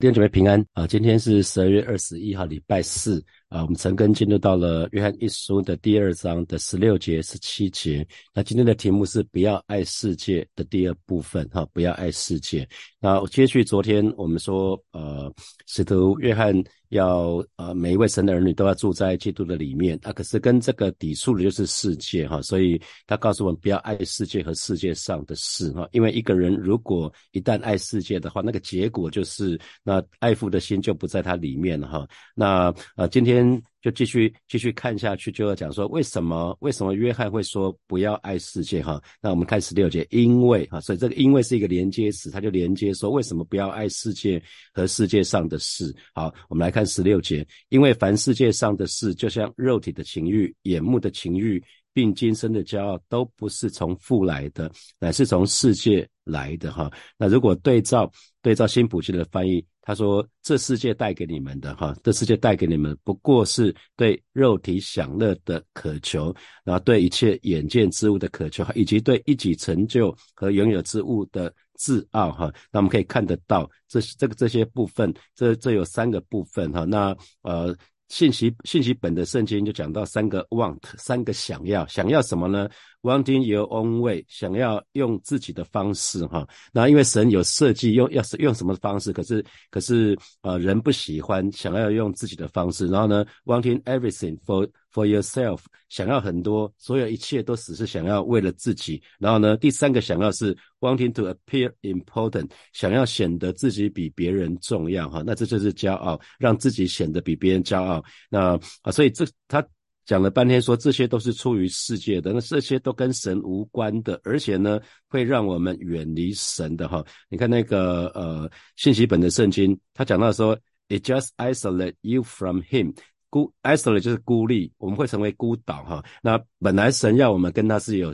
弟兄姐妹平安啊！今天是十二月二十一号，礼拜四啊。我们陈根进入到了约翰一书的第二章的十六节、十七节。那今天的题目是“不要爱世界”的第二部分哈，不要爱世界。那接续昨天我们说，呃，使徒约翰要呃每一位神的儿女都要住在基督的里面啊。可是跟这个抵触的就是世界哈，所以他告诉我们不要爱世界和世界上的事哈。因为一个人如果一旦爱世界的话，那个结果就是。那爱父的心就不在他里面了哈。那呃，今天就继续继续看下去，就要讲说为什么为什么约翰会说不要爱世界哈？那我们看十六节，因为哈，所以这个因为是一个连接词，它就连接说为什么不要爱世界和世界上的事。好，我们来看十六节，因为凡世界上的事，就像肉体的情欲、眼目的情欲。并今生的骄傲都不是从父来的，乃是从世界来的哈。那如果对照对照新普京的翻译，他说这世界带给你们的哈，这世界带给你们不过是对肉体享乐的渴求，然后对一切眼见之物的渴求，以及对一己成就和拥有之物的自傲哈。那我们可以看得到这这个这些部分，这这有三个部分哈。那呃。信息信息本的圣经就讲到三个 want，三个想要，想要什么呢？Wanting your own way，想要用自己的方式哈，那因为神有设计用要是用什么方式，可是可是呃人不喜欢，想要用自己的方式，然后呢，Wanting everything for for yourself，想要很多，所有一切都只是想要为了自己，然后呢，第三个想要是 Wanting to appear important，想要显得自己比别人重要哈，那这就是骄傲，让自己显得比别人骄傲，那啊，所以这他。讲了半天，说这些都是出于世界的，那这些都跟神无关的，而且呢，会让我们远离神的哈。你看那个呃信息本的圣经，他讲到说，it just isolate you from him，孤 isolate 就是孤立，我们会成为孤岛哈。那本来神要我们跟他是有。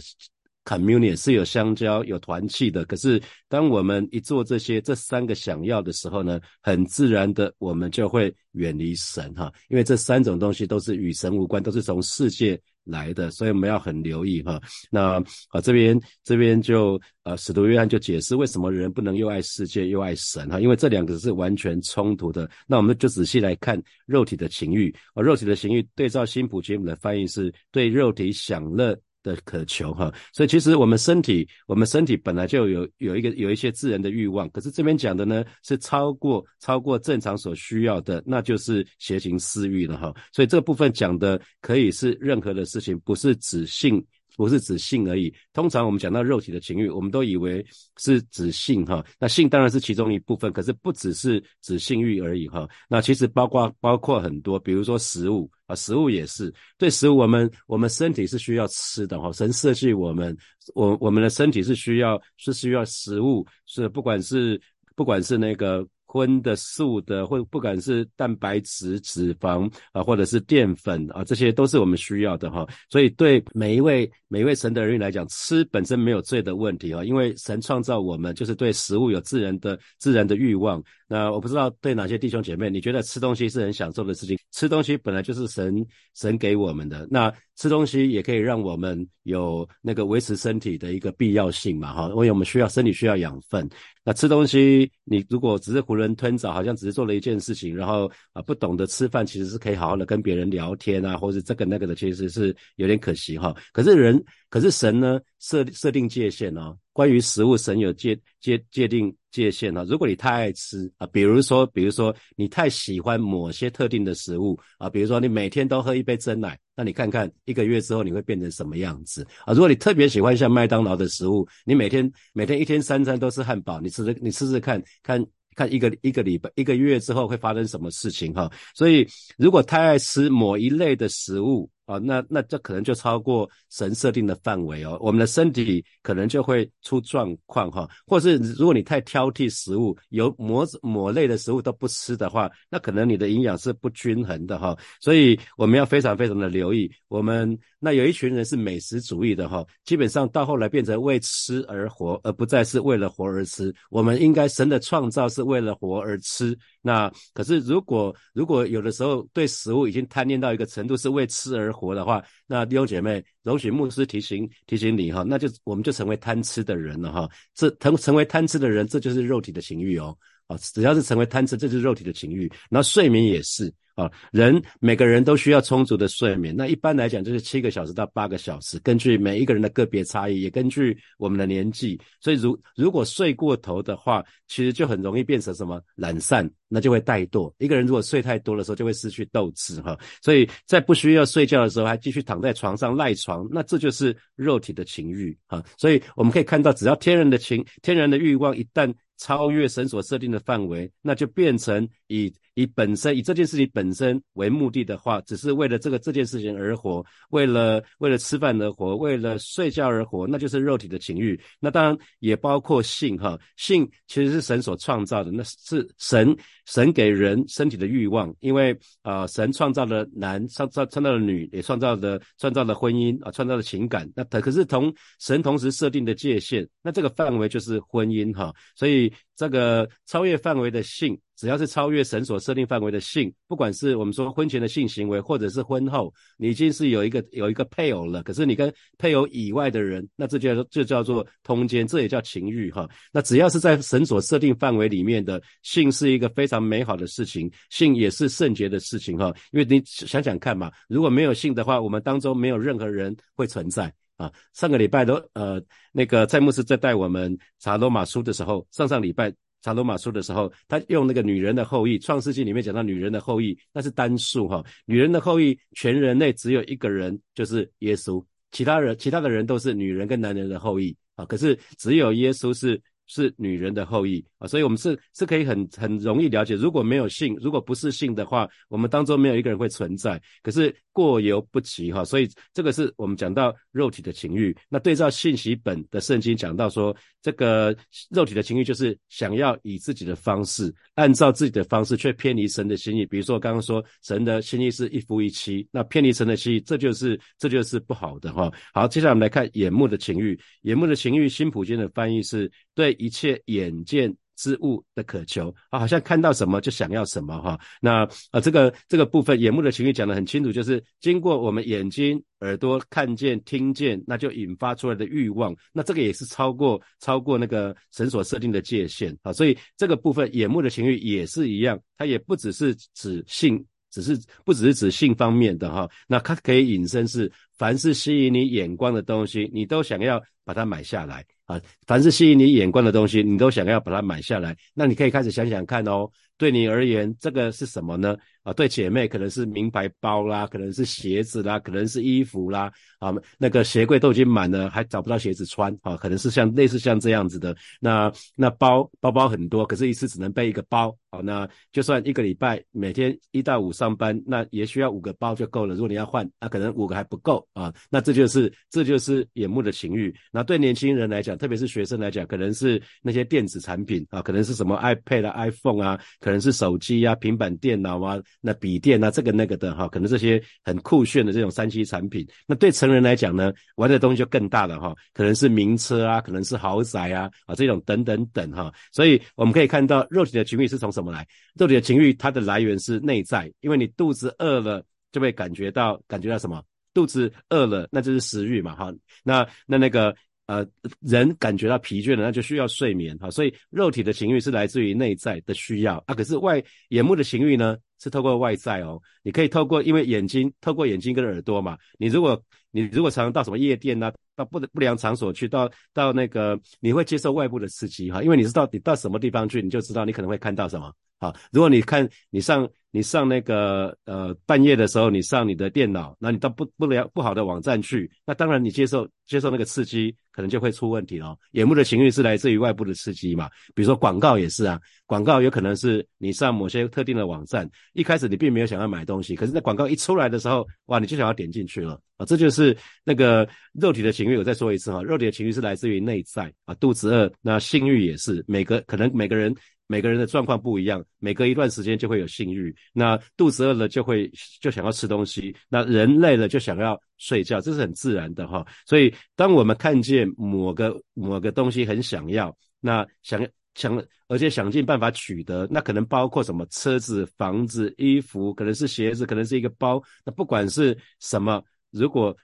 communion 是有相交、有团契的，可是当我们一做这些这三个想要的时候呢，很自然的我们就会远离神哈，因为这三种东西都是与神无关，都是从世界来的，所以我们要很留意哈。那啊这边这边就呃使徒约翰就解释为什么人不能又爱世界又爱神哈，因为这两个是完全冲突的。那我们就仔细来看肉体的情欲，啊肉体的情欲对照新普杰姆的翻译是对肉体享乐。的渴求哈，所以其实我们身体，我们身体本来就有有一个有一些自然的欲望，可是这边讲的呢是超过超过正常所需要的，那就是邪情私欲了哈。所以这部分讲的可以是任何的事情，不是指性。不是指性而已。通常我们讲到肉体的情欲，我们都以为是指性哈。那性当然是其中一部分，可是不只是指性欲而已哈。那其实包括包括很多，比如说食物啊，食物也是对食物，我们我们身体是需要吃的哈。神设计我们，我我们的身体是需要是需要食物，是不管是不管是那个。荤的、素的，或不管是蛋白质、脂肪啊，或者是淀粉啊，这些都是我们需要的哈。所以对每一位每一位神的人来讲，吃本身没有罪的问题啊，因为神创造我们就是对食物有自然的自然的欲望。那我不知道对哪些弟兄姐妹，你觉得吃东西是很享受的事情？吃东西本来就是神神给我们的，那吃东西也可以让我们有那个维持身体的一个必要性嘛哈，因为我们需要身体需要养分。那吃东西，你如果只是囫囵吞枣，好像只是做了一件事情，然后啊不懂得吃饭，其实是可以好好的跟别人聊天啊，或者这个那个的，其实是有点可惜哈。可是人，可是神呢，设设定界限哦。关于食物，神有界界界定界限啊。如果你太爱吃啊，比如说，比如说你太喜欢某些特定的食物啊，比如说你每天都喝一杯真奶，那你看看一个月之后你会变成什么样子啊？如果你特别喜欢像麦当劳的食物，你每天每天一天三餐都是汉堡，你试试你试试看看看一个一个礼拜一个月之后会发生什么事情哈？所以如果太爱吃某一类的食物，啊，那那这可能就超过神设定的范围哦，我们的身体可能就会出状况哈，或是如果你太挑剔食物，有某某类的食物都不吃的话，那可能你的营养是不均衡的哈，所以我们要非常非常的留意。我们那有一群人是美食主义的哈，基本上到后来变成为吃而活，而不再是为了活而吃。我们应该神的创造是为了活而吃。那可是，如果如果有的时候对食物已经贪念到一个程度，是为吃而活的话，那弟兄姐妹，容许牧师提醒提醒你哈，那就我们就成为贪吃的人了哈。这成成为贪吃的人，这就是肉体的情欲哦。啊，只要是成为贪吃，这就是肉体的情欲。然后睡眠也是。啊，人每个人都需要充足的睡眠。那一般来讲就是七个小时到八个小时，根据每一个人的个别差异，也根据我们的年纪。所以，如如果睡过头的话，其实就很容易变成什么懒散，那就会怠惰。一个人如果睡太多的时候，就会失去斗志哈。所以在不需要睡觉的时候还继续躺在床上赖床，那这就是肉体的情欲啊。所以我们可以看到，只要天然的情、天然的欲望一旦超越神所设定的范围，那就变成以。以本身以这件事情本身为目的的话，只是为了这个这件事情而活，为了为了吃饭而活，为了睡觉而活，那就是肉体的情欲。那当然也包括性哈，性其实是神所创造的，那是神神给人身体的欲望。因为啊，神创造了男，创造创造了女，也创造了创造了婚姻啊，创造了情感。那可是同神同时设定的界限，那这个范围就是婚姻哈。所以这个超越范围的性。只要是超越神所设定范围的性，不管是我们说婚前的性行为，或者是婚后，你已经是有一个有一个配偶了，可是你跟配偶以外的人，那这叫就叫做通奸，这也叫情欲哈。那只要是在神所设定范围里面的性，是一个非常美好的事情，性也是圣洁的事情哈。因为你想想看嘛，如果没有性的话，我们当中没有任何人会存在啊。上个礼拜都呃那个蔡牧师在带我们查罗马书的时候，上上礼拜。查罗马书的时候，他用那个女人的后裔，创世纪里面讲到女人的后裔，那是单数哈。女人的后裔，全人类只有一个人，就是耶稣，其他人其他的人都是女人跟男人的后裔啊。可是只有耶稣是。是女人的后裔啊，所以我们是是可以很很容易了解，如果没有性，如果不是性的话，我们当中没有一个人会存在。可是过犹不及哈，所以这个是我们讲到肉体的情欲。那对照信息本的圣经讲到说，这个肉体的情欲就是想要以自己的方式，按照自己的方式，却偏离神的心意。比如说刚刚说神的心意是一夫一妻，那偏离神的心意，这就是这就是不好的哈。好，接下来我们来看眼目的情欲，眼目的情欲，新普金的翻译是对。一切眼见之物的渴求啊，好像看到什么就想要什么哈。那啊，这个这个部分眼目的情绪讲得很清楚，就是经过我们眼睛、耳朵看见、听见，那就引发出来的欲望。那这个也是超过超过那个神所设定的界限啊。所以这个部分眼目的情绪也是一样，它也不只是指性，只是不只是指性方面的哈。那它可以引申是，凡是吸引你眼光的东西，你都想要把它买下来。啊，凡是吸引你眼光的东西，你都想要把它买下来。那你可以开始想想看哦，对你而言，这个是什么呢？啊，对姐妹可能是名牌包啦，可能是鞋子啦，可能是衣服啦。啊，那个鞋柜都已经满了，还找不到鞋子穿。啊，可能是像类似像这样子的。那那包包包很多，可是一次只能背一个包。好，那就算一个礼拜每天一到五上班，那也需要五个包就够了。如果你要换，那可能五个还不够啊。那这就是这就是眼目的情欲。那对年轻人来讲，特别是学生来讲，可能是那些电子产品啊，可能是什么 iPad 啊、iPhone 啊，可能是手机啊、平板电脑啊。那笔电啊，这个那个的哈，可能这些很酷炫的这种三 C 产品，那对成人来讲呢，玩的东西就更大了哈，可能是名车啊，可能是豪宅啊啊这种等等等哈，所以我们可以看到肉体的情欲是从什么来？肉体的情欲它的来源是内在，因为你肚子饿了就会感觉到感觉到什么？肚子饿了那就是食欲嘛哈，那那那个。呃，人感觉到疲倦了，那就需要睡眠哈。所以肉体的情欲是来自于内在的需要啊。可是外眼目的情欲呢，是透过外在哦。你可以透过，因为眼睛透过眼睛跟耳朵嘛。你如果你如果常常到什么夜店呐，到不不良场所去，到到那个，你会接受外部的刺激哈。因为你知道你到什么地方去，你就知道你可能会看到什么。好，如果你看你上你上那个呃半夜的时候，你上你的电脑，那你到不不良不好的网站去，那当然你接受接受那个刺激，可能就会出问题了。眼部的情欲是来自于外部的刺激嘛，比如说广告也是啊，广告有可能是你上某些特定的网站，一开始你并没有想要买东西，可是那广告一出来的时候，哇，你就想要点进去了啊，这就是那个肉体的情欲。我再说一次哈，肉体的情欲是来自于内在啊，肚子饿，那性欲也是每个可能每个人。每个人的状况不一样，每隔一段时间就会有性欲。那肚子饿了就会就想要吃东西，那人累了就想要睡觉，这是很自然的哈。所以，当我们看见某个某个东西很想要，那想想而且想尽办法取得，那可能包括什么车子、房子、衣服，可能是鞋子，可能是一个包。那不管是什么，如果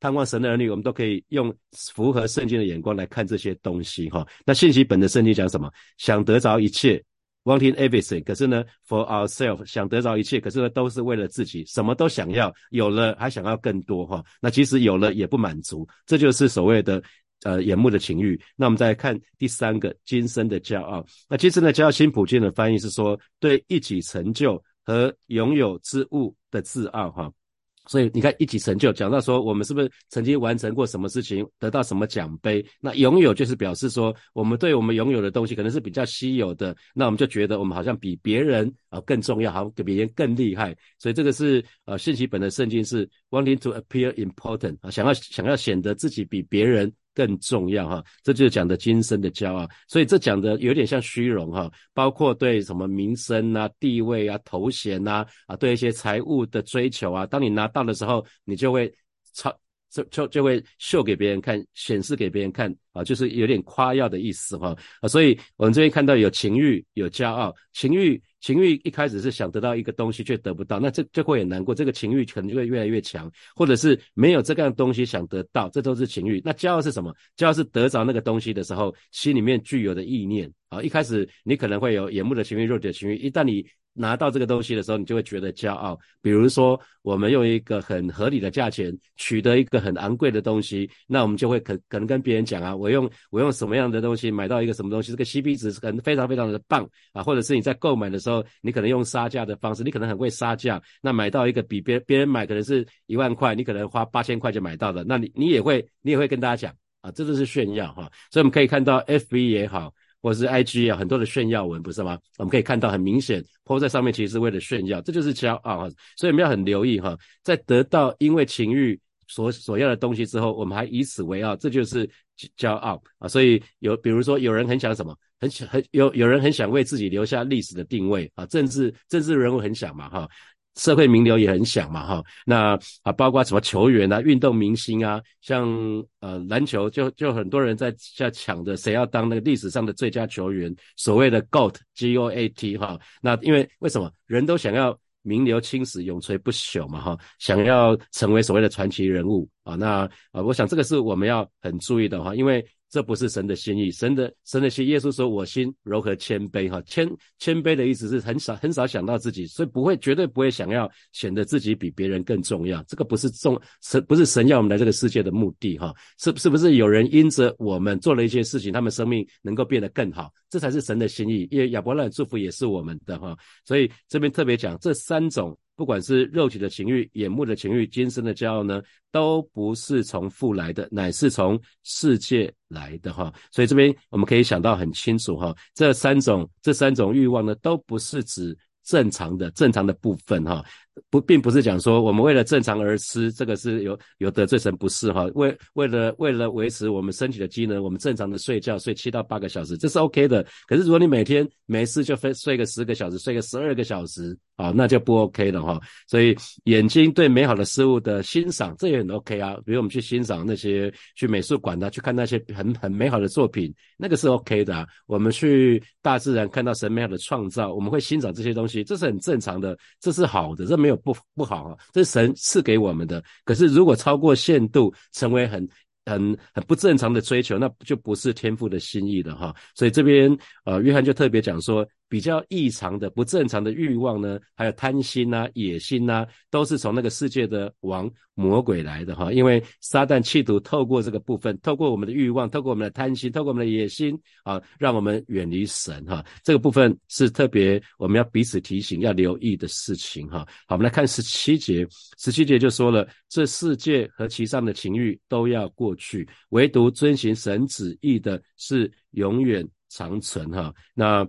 盼望神的儿女，我们都可以用符合圣经的眼光来看这些东西哈。那信息本的圣经讲什么？想得着一切，wanting everything。可是呢，for ourselves，想得着一切，可是呢，都是为了自己，什么都想要，有了还想要更多哈。那其实有了也不满足，这就是所谓的呃眼目的情欲。那我们再看第三个，今生的骄傲。那今生的骄傲，新普京的翻译是说，对一己成就和拥有之物的自傲哈。所以你看，一起成就讲到说，我们是不是曾经完成过什么事情，得到什么奖杯？那拥有就是表示说，我们对我们拥有的东西可能是比较稀有的，那我们就觉得我们好像比别人啊更重要，好像比别人更厉害。所以这个是呃信息本的圣经是 wanting to appear important 啊，想要想要显得自己比别人。更重要哈，这就是讲的今生的骄傲，所以这讲的有点像虚荣哈，包括对什么名声啊、地位啊、头衔呐啊，对一些财务的追求啊，当你拿到的时候，你就会超就就就会秀给别人看，显示给别人看啊，就是有点夸耀的意思哈啊，所以我们这边看到有情欲、有骄傲，情欲。情欲一开始是想得到一个东西却得不到，那这就会很难过。这个情欲可能就会越来越强，或者是没有这样东西想得到，这都是情欲。那骄傲是什么？骄傲是得着那个东西的时候，心里面具有的意念啊。一开始你可能会有眼目的情欲、肉体的情欲，一旦你拿到这个东西的时候，你就会觉得骄傲。比如说，我们用一个很合理的价钱取得一个很昂贵的东西，那我们就会可可能跟别人讲啊，我用我用什么样的东西买到一个什么东西，这个 CP 值可能非常非常的棒啊，或者是你在购买的时候，你可能用杀价的方式，你可能很会杀价，那买到一个比别别人买可能是一万块，你可能花八千块就买到了，那你你也会你也会跟大家讲啊，这就是炫耀哈。所以我们可以看到 FB 也好。或是 I G 啊，很多的炫耀文不是吗？我们可以看到很明显，po 在上面其实是为了炫耀，这就是骄傲啊。所以我们要很留意哈，在得到因为情欲所所要的东西之后，我们还以此为傲，这就是骄傲啊。所以有比如说有人很想什么，很想很有有人很想为自己留下历史的定位啊，政治政治人物很想嘛哈。社会名流也很想嘛，哈，那啊，包括什么球员啊、运动明星啊，像呃篮球，就就很多人在在抢着谁要当那个历史上的最佳球员，所谓的 GOAT，G O A T 哈。那因为为什么人都想要名留青史、永垂不朽嘛，哈，想要成为所谓的传奇人物啊？那啊，我想这个是我们要很注意的哈，因为。这不是神的心意，神的神的心，耶稣说：“我心柔和谦卑，哈，谦谦卑的意思是很少很少想到自己，所以不会绝对不会想要显得自己比别人更重要。这个不是重神，不是神要我们来这个世界的目的，哈，是是不是有人因着我们做了一些事情，他们生命能够变得更好，这才是神的心意。因为亚伯拉罕祝福也是我们的，哈，所以这边特别讲这三种。”不管是肉体的情欲、眼目的情欲、今生的骄傲呢，都不是从父来的，乃是从世界来的哈。所以这边我们可以想到很清楚哈，这三种这三种欲望呢，都不是指正常的正常的部分哈。不，并不是讲说我们为了正常而吃，这个是有有得罪神，不是哈。为为了为了维持我们身体的机能，我们正常的睡觉睡七到八个小时，这是 OK 的。可是如果你每天没事就睡睡个十个小时，睡个十二个小时啊，那就不 OK 了哈。所以眼睛对美好的事物的欣赏，这也很 OK 啊。比如我们去欣赏那些去美术馆的，去看那些很很美好的作品，那个是 OK 的。啊。我们去大自然看到神美好的创造，我们会欣赏这些东西，这是很正常的，这是好的，这没。没有不不好啊，这是神赐给我们的。可是如果超过限度，成为很。很很不正常的追求，那就不是天赋的心意了哈。所以这边呃，约翰就特别讲说，比较异常的、不正常的欲望呢，还有贪心呐、野心呐，都是从那个世界的王魔鬼来的哈。因为撒旦企图透过这个部分，透过我们的欲望，透过我们的贪心，透过我们的野心啊，让我们远离神哈。这个部分是特别我们要彼此提醒、要留意的事情哈。好，我们来看十七节，十七节就说了，这世界和其上的情欲都要过。去，唯独遵行神旨意的是永远长存哈。那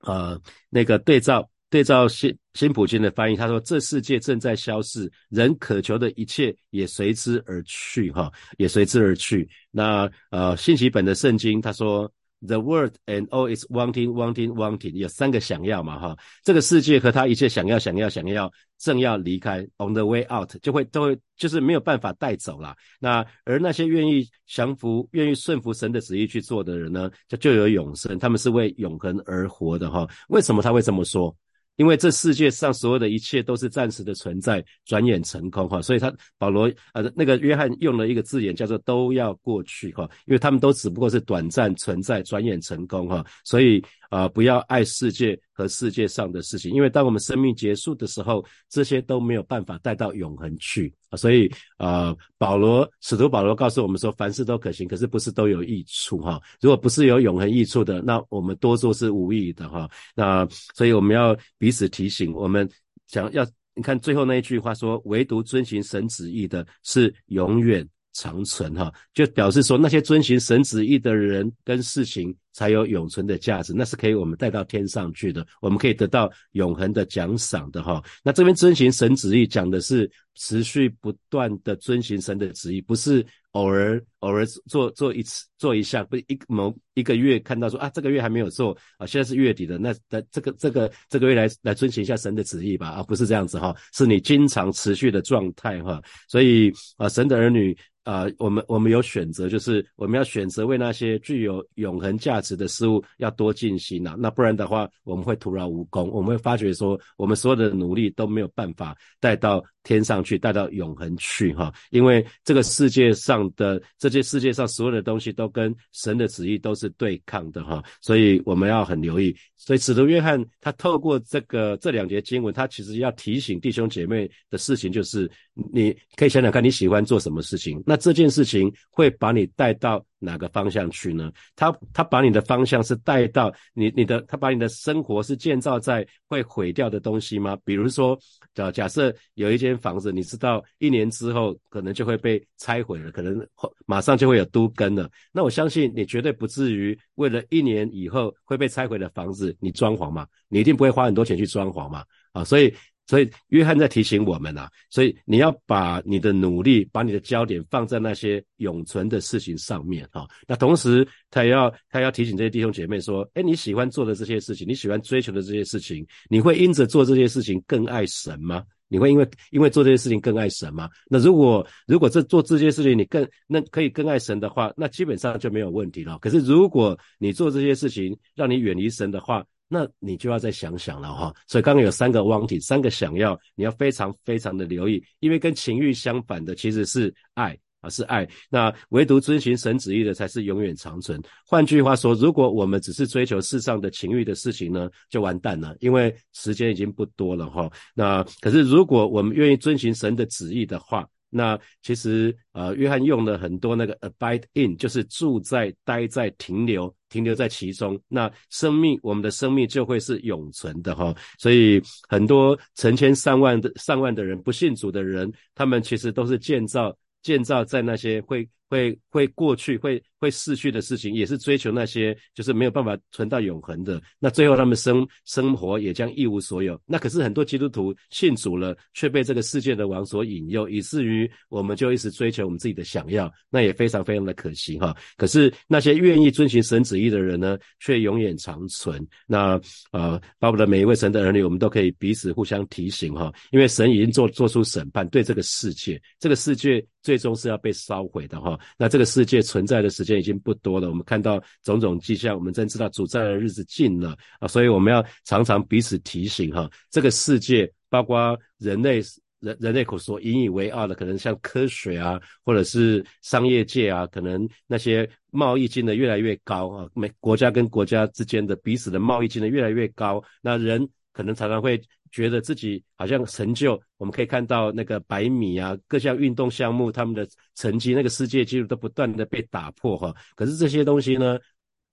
呃，那个对照对照新新普京的翻译，他说这世界正在消逝，人渴求的一切也随之而去哈，也随之而去。那呃，信息本的圣经他说。The world and all its wanting, wanting, wanting，有三个想要嘛哈，这个世界和他一切想要、想要、想要，正要离开，on the way out，就会都会就是没有办法带走了。那而那些愿意降服、愿意顺服神的旨意去做的人呢，就就有永生，他们是为永恒而活的哈。为什么他会这么说？因为这世界上所有的一切都是暂时的存在，转眼成空哈。所以他保罗呃那个约翰用了一个字眼叫做都要过去哈，因为他们都只不过是短暂存在，转眼成空哈。所以啊，不要爱世界和世界上的事情，因为当我们生命结束的时候，这些都没有办法带到永恒去。所以啊，保罗使徒保罗告诉我们说，凡事都可行，可是不是都有益处哈。如果不是有永恒益处的，那我们多做是无益的哈。那所以我们要彼此提醒，我们想要你看最后那一句话说，唯独遵行神旨意的是永远长存哈，就表示说那些遵循神旨意的人跟事情。才有永存的价值，那是可以我们带到天上去的，我们可以得到永恒的奖赏的哈。那这边遵循神旨意讲的是持续不断的遵循神的旨意，不是偶尔偶尔做做一次做一下，不是一某一个月看到说啊这个月还没有做啊，现在是月底的，那那这个这个这个月来来遵行一下神的旨意吧啊，不是这样子哈，是你经常持续的状态哈。所以啊，神的儿女。啊，我们我们有选择，就是我们要选择为那些具有永恒价值的事物要多尽心呐。那不然的话，我们会徒劳无功。我们会发觉说，我们所有的努力都没有办法带到天上去，带到永恒去哈。因为这个世界上的这这世界上所有的东西都跟神的旨意都是对抗的哈。所以我们要很留意。所以使徒约翰他透过这个这两节经文，他其实要提醒弟兄姐妹的事情，就是你可以想想看你喜欢做什么事情。那这件事情会把你带到哪个方向去呢？他他把你的方向是带到你你的，他把你的生活是建造在会毁掉的东西吗？比如说，假假设有一间房子，你知道一年之后可能就会被拆毁了，可能马上就会有都根了。那我相信你绝对不至于为了一年以后会被拆毁的房子，你装潢嘛？你一定不会花很多钱去装潢嘛？啊，所以。所以约翰在提醒我们啊，所以你要把你的努力，把你的焦点放在那些永存的事情上面哈。那同时他也要他要提醒这些弟兄姐妹说，哎，你喜欢做的这些事情，你喜欢追求的这些事情，你会因着做这些事情更爱神吗？你会因为因为做这些事情更爱神吗？那如果如果这做这些事情你更那可以更爱神的话，那基本上就没有问题了。可是如果你做这些事情让你远离神的话，那你就要再想想了哈，所以刚刚有三个汪体，三个想要，你要非常非常的留意，因为跟情欲相反的其实是爱啊，是爱。那唯独遵循神旨意的才是永远长存。换句话说，如果我们只是追求世上的情欲的事情呢，就完蛋了，因为时间已经不多了哈。那可是如果我们愿意遵循神的旨意的话，那其实呃，约翰用了很多那个 abide in，就是住在、待在、停留、停留在其中。那生命，我们的生命就会是永存的哈。所以很多成千上万的上万的人不信主的人，他们其实都是建造建造在那些会。会会过去会会逝去的事情，也是追求那些就是没有办法存到永恒的。那最后他们生生活也将一无所有。那可是很多基督徒信主了，却被这个世界的王所引诱，以至于我们就一直追求我们自己的想要，那也非常非常的可惜哈。可是那些愿意遵循神旨意的人呢，却永远长存。那呃，巴不得每一位神的儿女，我们都可以彼此互相提醒哈，因为神已经做做出审判，对这个世界，这个世界最终是要被烧毁的哈。那这个世界存在的时间已经不多了，我们看到种种迹象，我们真知道主在的日子近了啊，所以我们要常常彼此提醒哈，这个世界包括人类人人类口所引以为傲的，可能像科学啊，或者是商业界啊，可能那些贸易金额越来越高啊，每国家跟国家之间的彼此的贸易金额越来越高，那人可能常常会。觉得自己好像成就，我们可以看到那个百米啊，各项运动项目他们的成绩，那个世界纪录都不断的被打破哈。可是这些东西呢，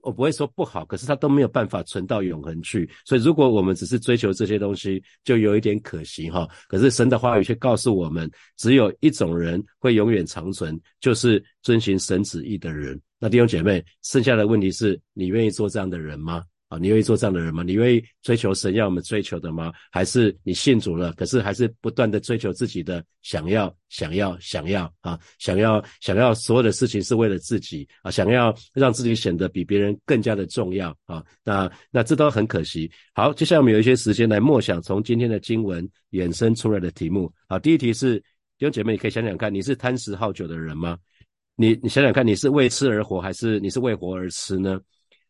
我不会说不好，可是它都没有办法存到永恒去。所以如果我们只是追求这些东西，就有一点可惜哈。可是神的话语却告诉我们，只有一种人会永远长存，就是遵循神旨意的人。那弟兄姐妹，剩下的问题是你愿意做这样的人吗？啊，你愿意做这样的人吗？你愿意追求神要我们追求的吗？还是你信主了，可是还是不断的追求自己的想要、想要、想要啊，想要、想要所有的事情是为了自己啊，想要让自己显得比别人更加的重要啊。那那这都很可惜。好，接下来我们有一些时间来默想从今天的经文衍生出来的题目。好，第一题是弟兄姐妹，你可以想想看，你是贪食好酒的人吗？你你想想看，你是为吃而活，还是你是为活而吃呢？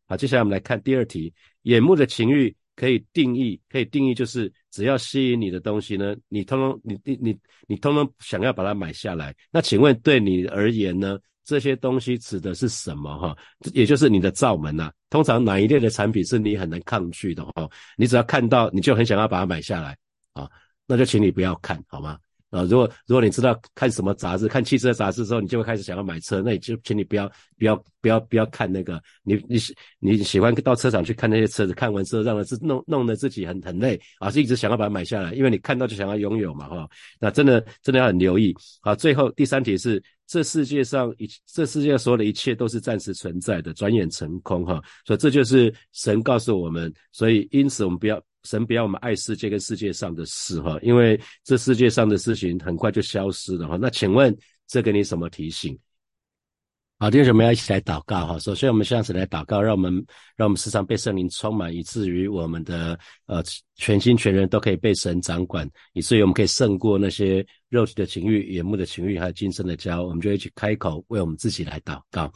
好，接下来我们来看第二题：眼目的情欲可以定义，可以定义就是只要吸引你的东西呢，你通通你你你你通通想要把它买下来。那请问对你而言呢，这些东西指的是什么哈？也就是你的罩门呐。通常哪一类的产品是你很难抗拒的哈？你只要看到你就很想要把它买下来啊，那就请你不要看好吗？啊，如果如果你知道看什么杂志，看汽车杂志之后，你就会开始想要买车，那你就请你不要不要不要不要看那个，你你喜你喜欢到车厂去看那些车子，看完之后让自弄弄得自己很很累啊，是一直想要把它买下来，因为你看到就想要拥有嘛哈，那真的真的要很留意好，最后第三题是，这世界上一这世界上所有的一切都是暂时存在的，转眼成空哈，所以这就是神告诉我们，所以因此我们不要。神不要我们爱世界跟世界上的事哈，因为这世界上的事情很快就消失了哈。那请问这给你什么提醒？好，弟兄们要一起来祷告哈。首先我们向神来祷告，让我们让我们时常被圣灵充满，以至于我们的呃全心全人都可以被神掌管，以至于我们可以胜过那些肉体的情欲、眼目的情欲，还有今生的骄傲。我们就一起开口为我们自己来祷告。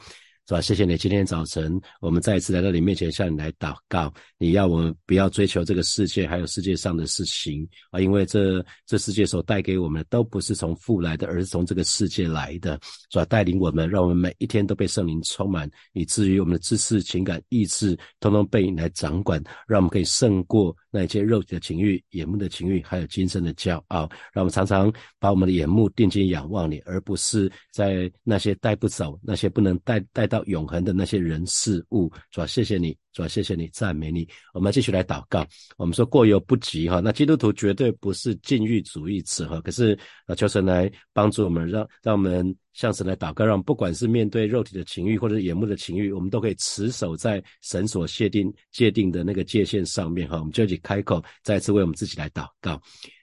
是吧？谢谢你，今天早晨我们再一次来到你面前，向你来祷告。你要我们不要追求这个世界，还有世界上的事情啊，因为这这世界所带给我们的都不是从父来的，而是从这个世界来的，是吧？带领我们，让我们每一天都被圣灵充满，以至于我们的知识、情感、意志，通通被你来掌管，让我们可以胜过那些肉体的情欲、眼目的情欲，还有今生的骄傲。让我们常常把我们的眼目定睛仰望你，而不是在那些带不走、那些不能带带。到永恒的那些人事物，主要谢谢你，主要谢谢你，赞美你。我们继续来祷告。我们说过犹不及哈，那基督徒绝对不是禁欲主义者哈。可是啊，求神来帮助我们，让让我们向神来祷告，让不管是面对肉体的情欲或者眼目的情欲，我们都可以持守在神所界定界定的那个界限上面哈。我们就一起开口，再次为我们自己来祷告。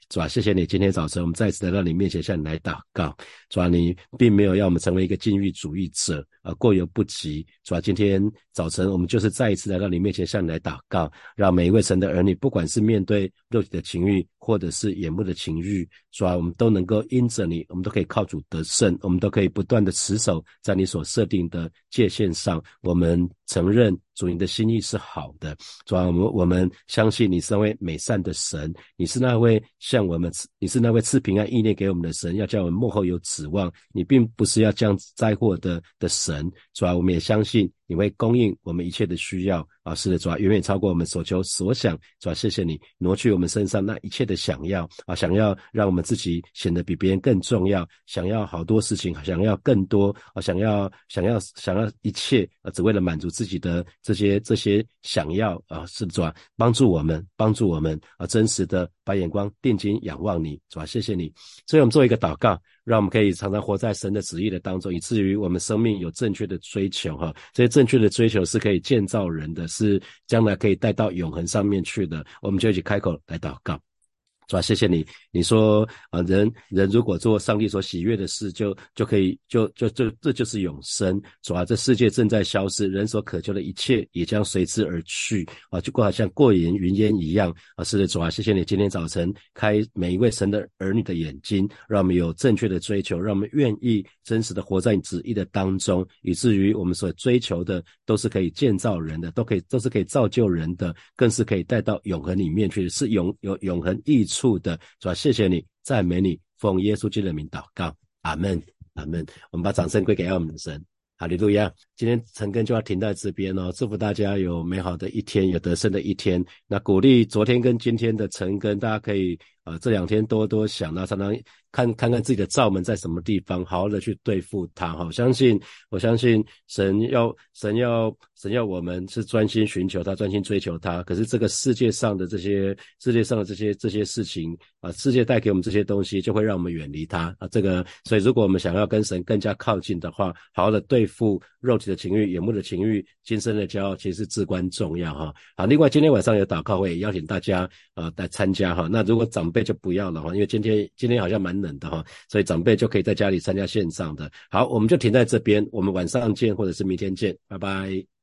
主啊，谢谢你，今天早晨我们再次来到你面前向你来祷告。主啊，你并没有要我们成为一个禁欲主义者，啊，过犹不及。主啊，今天早晨我们就是再一次来到你面前向你来祷告，让每一位神的儿女，不管是面对肉体的情欲，或者是眼目的情欲，主啊，我们都能够因着你，我们都可以靠主得胜，我们都可以不断的持守在你所设定的界限上。我们承认。主，你的心意是好的，主啊，我们我们相信你是那位美善的神，你是那位向我们，你是那位赐平安意念给我们的神，要叫我们幕后有指望。你并不是要降灾祸的的神，主啊，我们也相信。你会供应我们一切的需要啊！是的，主啊，远远超过我们所求所想，主啊，谢谢你挪去我们身上那一切的想要啊，想要让我们自己显得比别人更重要，想要好多事情，想要更多啊，想要想要想要一切啊，只为了满足自己的这些这些想要啊！是的，主啊，帮助我们，帮助我们啊，真实的把眼光定睛仰望你，主啊，谢谢你。所以我们做一个祷告。让我们可以常常活在神的旨意的当中，以至于我们生命有正确的追求，哈，这些正确的追求是可以建造人的，是将来可以带到永恒上面去的。我们就一起开口来祷告。主啊，谢谢你。你说啊，人人如果做上帝所喜悦的事，就就可以，就就就这就是永生。主啊，这世界正在消失，人所渴求的一切也将随之而去啊，就过好像过眼云烟一样啊。是的，主啊，谢谢你今天早晨开每一位神的儿女的眼睛，让我们有正确的追求，让我们愿意真实的活在你旨意的当中，以至于我们所追求的都是可以建造人的，都可以都是可以造就人的，更是可以带到永恒里面去，是永有永恒益处。处的，主要谢谢你，赞美你，奉耶稣基督的名祷告，阿门，阿门。我们把掌声归给我们的神，哈利路亚。今天陈根就要停在这边哦，祝福大家有美好的一天，有得胜的一天。那鼓励昨天跟今天的陈根，大家可以呃这两天多多想，那常常。看看看自己的罩门在什么地方，好好的去对付他哈。相信我相信神要神要神要我们是专心寻求他，专心追求他。可是这个世界上的这些世界上的这些这些事情啊，世界带给我们这些东西，就会让我们远离他啊。这个所以如果我们想要跟神更加靠近的话，好好的对付肉体的情欲、眼目的情欲、今生的骄傲，其实至关重要哈。好，另外今天晚上有祷告会，邀请大家啊来参加哈。那如果长辈辈就不要了哈，因为今天今天好像蛮。冷的哈，所以长辈就可以在家里参加线上的。好，我们就停在这边，我们晚上见，或者是明天见，拜拜。